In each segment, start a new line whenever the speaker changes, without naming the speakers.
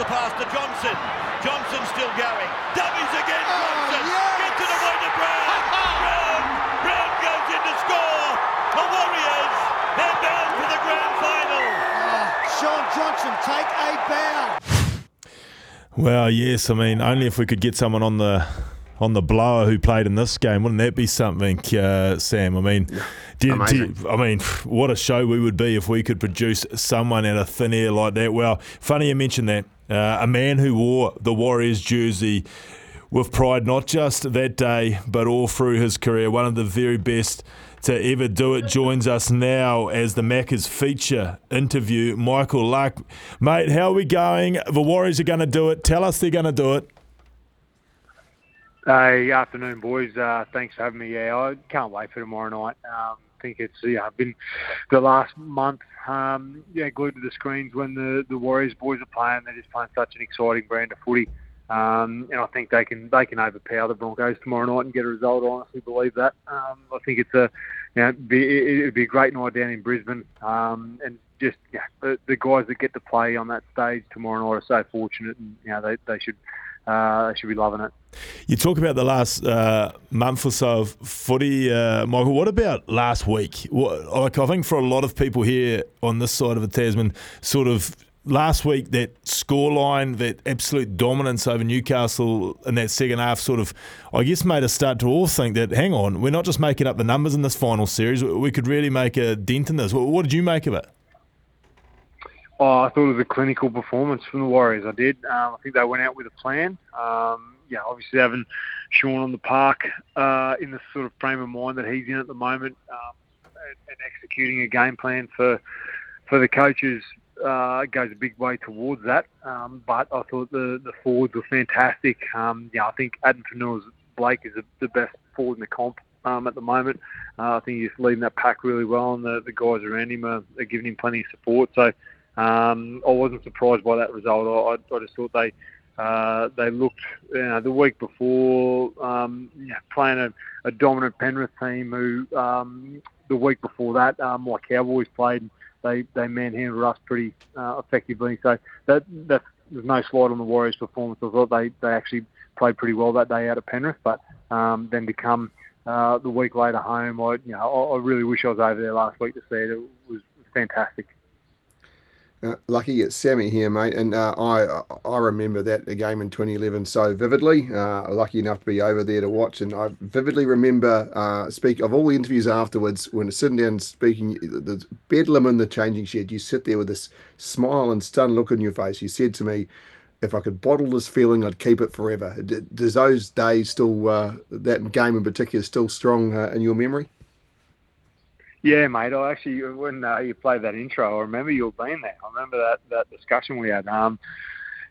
And then gets the pass to Johnson. Johnson still going. Dummies again, Johnson. Gets it away to Brown. Brown. Brown goes in to score. The Warriors, they're bound for the grand final.
Shaun Johnson, take a bow.
Well, yes. I mean, only if we could get someone on the on the blower who played in this game, wouldn't that be something, uh, Sam? I mean, do, you- do I mean, what a show we would be if we could produce someone out of thin air like that. Well, funny you mentioned that. Uh, a man who wore the Warriors jersey with pride, not just that day, but all through his career. One of the very best to ever do it joins us now as the Macca's feature interview. Michael Luck, mate, how are we going? The Warriors are going to do it. Tell us they're going to do it.
Hey, afternoon, boys. Uh, thanks for having me. Yeah, I can't wait for tomorrow night. Um, think it's yeah, been the last month, um, yeah, glued to the screens when the the Warriors boys are playing. They're just playing such an exciting brand of footy, um, and I think they can they can overpower the Broncos tomorrow night and get a result. I honestly believe that. Um, I think it's a you know, be, it, it'd be a great night down in Brisbane, um, and just yeah, the, the guys that get to play on that stage tomorrow night are so fortunate, and you know they they should uh, should be loving it.
You talk about the last uh, month or so of footy, uh, Michael. What about last week? What, like I think for a lot of people here on this side of the Tasman, sort of last week that scoreline, that absolute dominance over Newcastle in that second half, sort of, I guess, made us start to all think that hang on, we're not just making up the numbers in this final series. We could really make a dent in this. What, what did you make of it?
Oh, I thought it was a clinical performance from the Warriors. I did. Um, I think they went out with a plan. Um, yeah, obviously having Shaun on the park uh, in the sort of frame of mind that he's in at the moment, um, and, and executing a game plan for for the coaches uh, goes a big way towards that. Um, but I thought the the forwards were fantastic. Um, yeah, I think Adam Fanua Blake is the, the best forward in the comp. Um, at the moment, uh, I think he's leading that pack really well, and the, the guys around him are, are giving him plenty of support. So um, I wasn't surprised by that result. I, I just thought they uh, they looked you know, the week before um, yeah, playing a, a dominant Penrith team who um, the week before that um, my Cowboys played. They they manhandled us pretty uh, effectively. So that that there's no slight on the Warriors' performance. I thought they, they actually played pretty well that day out of Penrith, but um, then to come uh, the week later home, I you know I, I really wish I was over there last week to see it. It was fantastic.
Uh, lucky it's Sammy here, mate, and uh, I I remember that game in 2011 so vividly. Uh, lucky enough to be over there to watch, and I vividly remember uh, speak of all the interviews afterwards when sitting down speaking. The bedlam in the changing shed. You sit there with this smile and stunned look on your face. You said to me, "If I could bottle this feeling, I'd keep it forever." Does those days still uh, that game in particular still strong uh, in your memory?
Yeah, mate. I actually, when uh, you played that intro, I remember you were being there. I remember that, that discussion we had. Um,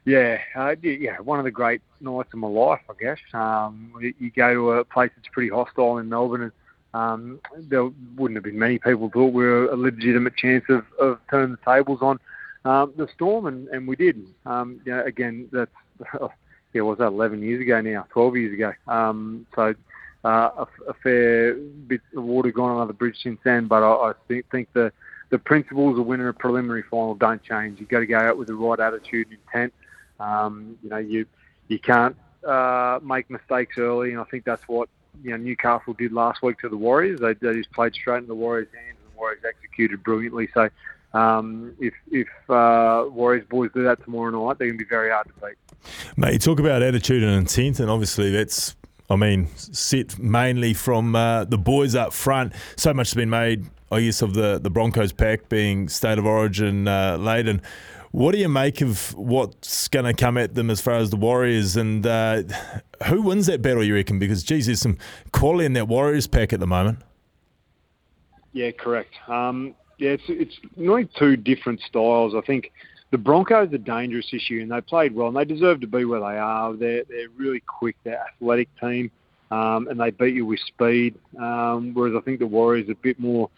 yeah, uh, yeah, one of the great nights of my life, I guess. Um, you, go to a place that's pretty hostile in Melbourne, and um, there wouldn't have been many people thought we were a legitimate chance of, of turning the tables on um, the Storm, and, and we did. Um, you again, that's yeah, was that 11 years ago now, 12 years ago. Um, so uh, a, a fair bit of water gone under the bridge since then, but I, I think, think the the principles of winning a preliminary final don't change. You've got to go out with the right attitude and intent. Um, you know, you you can't uh, make mistakes early, and I think that's what you know Newcastle did last week to the Warriors. They, they just played straight in the Warriors' hands, and the Warriors executed brilliantly. So, um, if if uh, Warriors boys do that tomorrow night, they're going to be very hard to beat.
Mate, you talk about attitude and intent, and obviously that's, I mean, set mainly from uh, the boys up front. So much has been made, I guess, of the, the Broncos pack being state of origin uh, laden. What do you make of what's going to come at them as far as the Warriors? And uh, who wins that battle, you reckon? Because, geez, there's some quality in that Warriors pack at the moment.
Yeah, correct. Um, yeah, it's it's really two different styles. I think the Broncos are dangerous this year, and they played well, and they deserve to be where they are. They're they're really quick, they're athletic team, um, and they beat you with speed. Um, whereas I think the Warriors are a bit more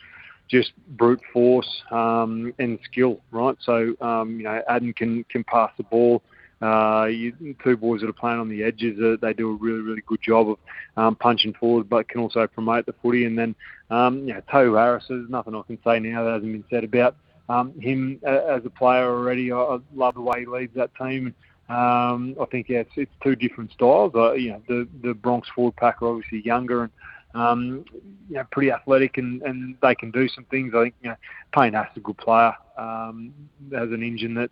just brute force um, and skill, right? So um, you know, Addin can can pass the ball. Uh, you, two boys that are playing on the edges, uh, they do a really, really good job of um, punching forward, but can also promote the footy. And then, um, you know, Tohu Harris, there's nothing I can say now that hasn't been said about um, him as a player already. I, love the way he leads that team. Um, I think yeah, it's, it's two different styles. Uh, you know, the the Bronx forward pack are obviously younger and um, you know, pretty athletic and, and they can do some things. I think you know, Payne Haas is a good player. Um, has an engine that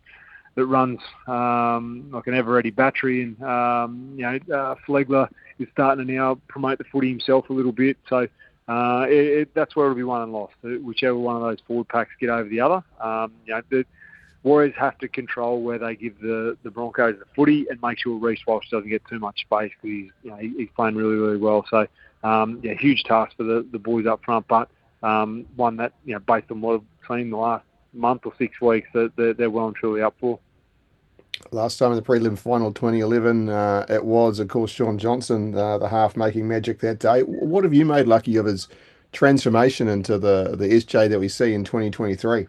that runs um, like an ever-ready battery, and um, you know, uh, Flegler is starting to now promote the footy himself a little bit. So uh, it, it, that's where it'll be won and lost. Uh, whichever one of those forward packs get over the other. Um, you know, the Warriors have to control where they give the, the Broncos the footy and make sure Reece Walsh doesn't get too much space because he's, you know, he's playing really, really well. So, um, yeah, huge task for the, the boys up front, but um, one that, you know, based on what I've seen the last month or six weeks, that they're, they're well and truly up for.
Last time in the prelim final 2011, uh, it was, of course, Shaun Johnson, uh, the half making magic that day. What have you made lucky of his transformation into the, the SJ that we see in 2023?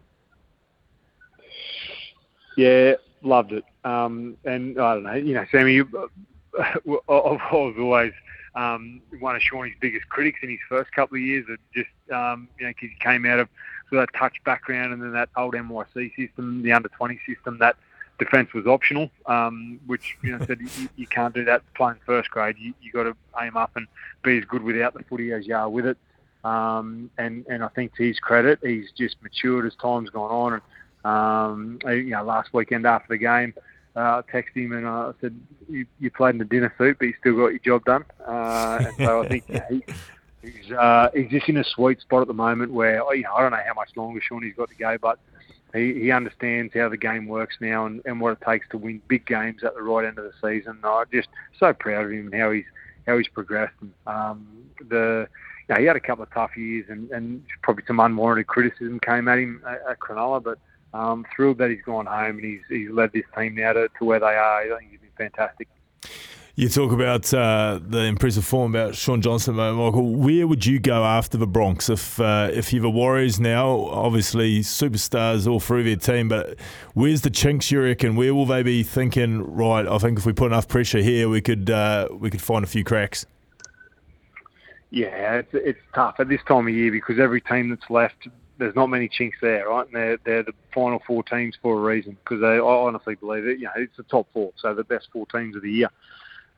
Yeah, loved it. Um, and I don't know, you know, Sammy, you, I've always um, one of Shaunie's biggest critics in his first couple of years. Of just um, you know, because he came out of sort of that touch background and then that old NYC system, the under 20 system that defence was optional, um, which you know said you, you, can't do that playing first grade. You you got to aim up and be as good without the footy as you are with it. Um, and and I think to his credit, he's just matured as time's gone on. And um, you know, last weekend after the game, uh, I texted him and I said, you, "You played in the dinner suit, but you still got your job done." Uh, and so I think you know, he, he's uh, he's just in a sweet spot at the moment where you know I don't know how much longer Shaunie's got to go, but he, he understands how the game works now and, and what it takes to win big games at the right end of the season. I'm just so proud of him and how he's how he's progressed. And, um, the you know, he had a couple of tough years and, and probably some unwarranted criticism came at him at, at Cronulla, but um, thrilled that he's gone home and he's he's led this team now to, to where they are. I think he's been fantastic.
You talk about uh, the impressive form about Shaun Johnson, Michael. Where would you go after the Bronx if uh, if you're the Warriors now? Obviously, superstars all through their team, but where's the chinks? You reckon? Where will they be thinking? Right, I think if we put enough pressure here, we could uh, we could find a few cracks.
Yeah, it's it's tough at this time of year because every team that's left, there's not many chinks there, right? And they're they're the final four teams for a reason because they I honestly believe it. You know, it's the top four, so the best four teams of the year.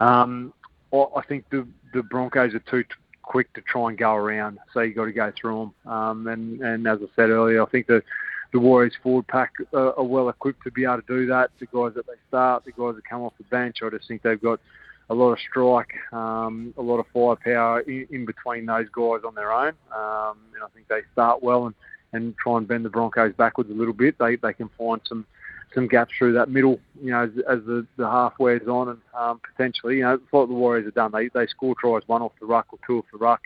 Um, I think the the Broncos are too quick to try and go around, so you got to go through them. Um, and and as I said earlier, I think the the Warriors forward pack are, are well equipped to be able to do that. The guys that they start, the guys that come off the bench, I just think they've got a lot of strike, um, a lot of firepower in, in between those guys on their own. Um, and I think they start well and, and try and bend the Broncos backwards a little bit. They they can find some some gaps through that middle, you know, as, as the, the half wears on, and um, potentially, you know, it's what the Warriors have done. They they score tries one off the ruck or two off the ruck,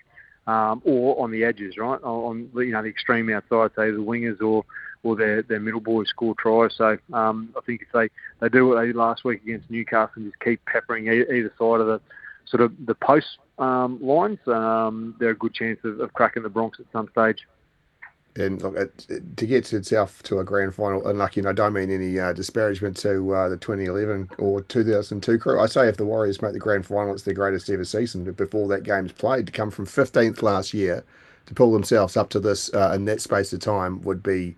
um, or on the edges, right, on you know the extreme outside, say the wingers or or their their middle boys score tries. So um, I think if they they do what they did last week against Newcastle and just keep peppering either side of the sort of the post um, lines, um, they're a good chance of, of cracking the Bronx at some stage
and look, it, to get itself to a grand final, and like you know, I don't mean any uh, disparagement to uh, the 2011 or 2002 crew. I say if the Warriors make the grand final, it's their greatest ever season. Before that game's played, to come from 15th last year to pull themselves up to this uh, in that space of time would be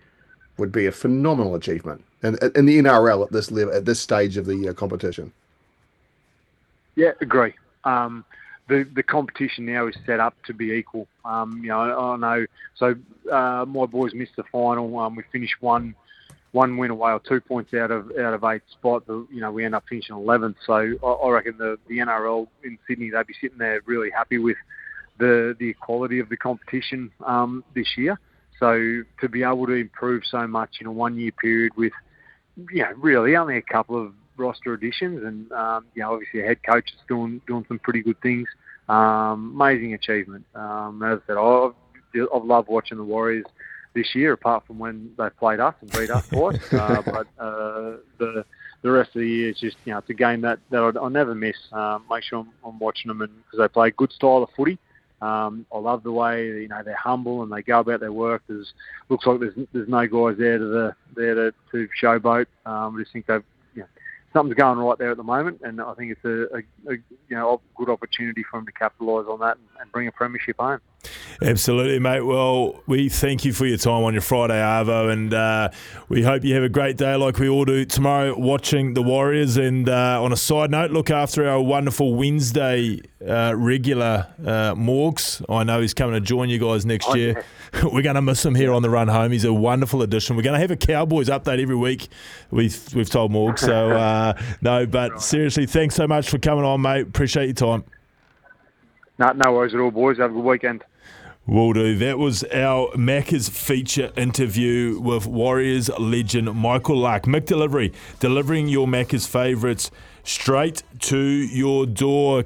would be a phenomenal achievement. And in the NRL at this level, at this stage of the uh, competition.
Yeah, agree. Um, the the competition now is set up to be equal. Um, you know, I, I know. So uh, my boys missed the final. Um, we finished one one win away or two points out of out of eight spot. you know, we end up finishing 11th. So I, I reckon the the NRL in Sydney they'd be sitting there really happy with the the equality of the competition um, this year. So to be able to improve so much in a one year period with you know really only a couple of roster additions, and um, you know, obviously a head coach is doing doing some pretty good things. Um, amazing achievement. Um, as I said, I've, I've loved watching the Warriors this year, apart from when they played us and beat us twice. Uh, but uh, the the rest of the year is just you know it's a game that that I'll never miss. Um, make sure I'm, I'm watching them and because they play good style of footy. Um, I love the way you know they're humble and they go about their work. There's looks like there's there's no guys there to the there to, to showboat. Um, I just think they've something's going right there at the moment, and I think it's a, a, a you know good opportunity for him to capitalise on that and, and bring a premiership home.
Absolutely, mate. Well, we thank you for your time on your Friday, Arvo, and uh, we hope you have a great day like we all do tomorrow watching the Warriors. And uh, on a side note, look after our wonderful Wednesday uh, regular uh, Morgs. I know he's coming to join you guys next
Oh,
year. We're going to miss him here on the run home. He's a wonderful addition. We're going to have a Cowboys update every week. We've, we've told Morgs. So, uh, no, but seriously, thanks so much for coming on, mate. Appreciate your time.
No, no worries at all, boys. Have a good weekend.
Will do. That was our Macca's feature interview with Warriors legend Michael Luck. Mick Delivery, delivering your Macca's favourites straight to your door.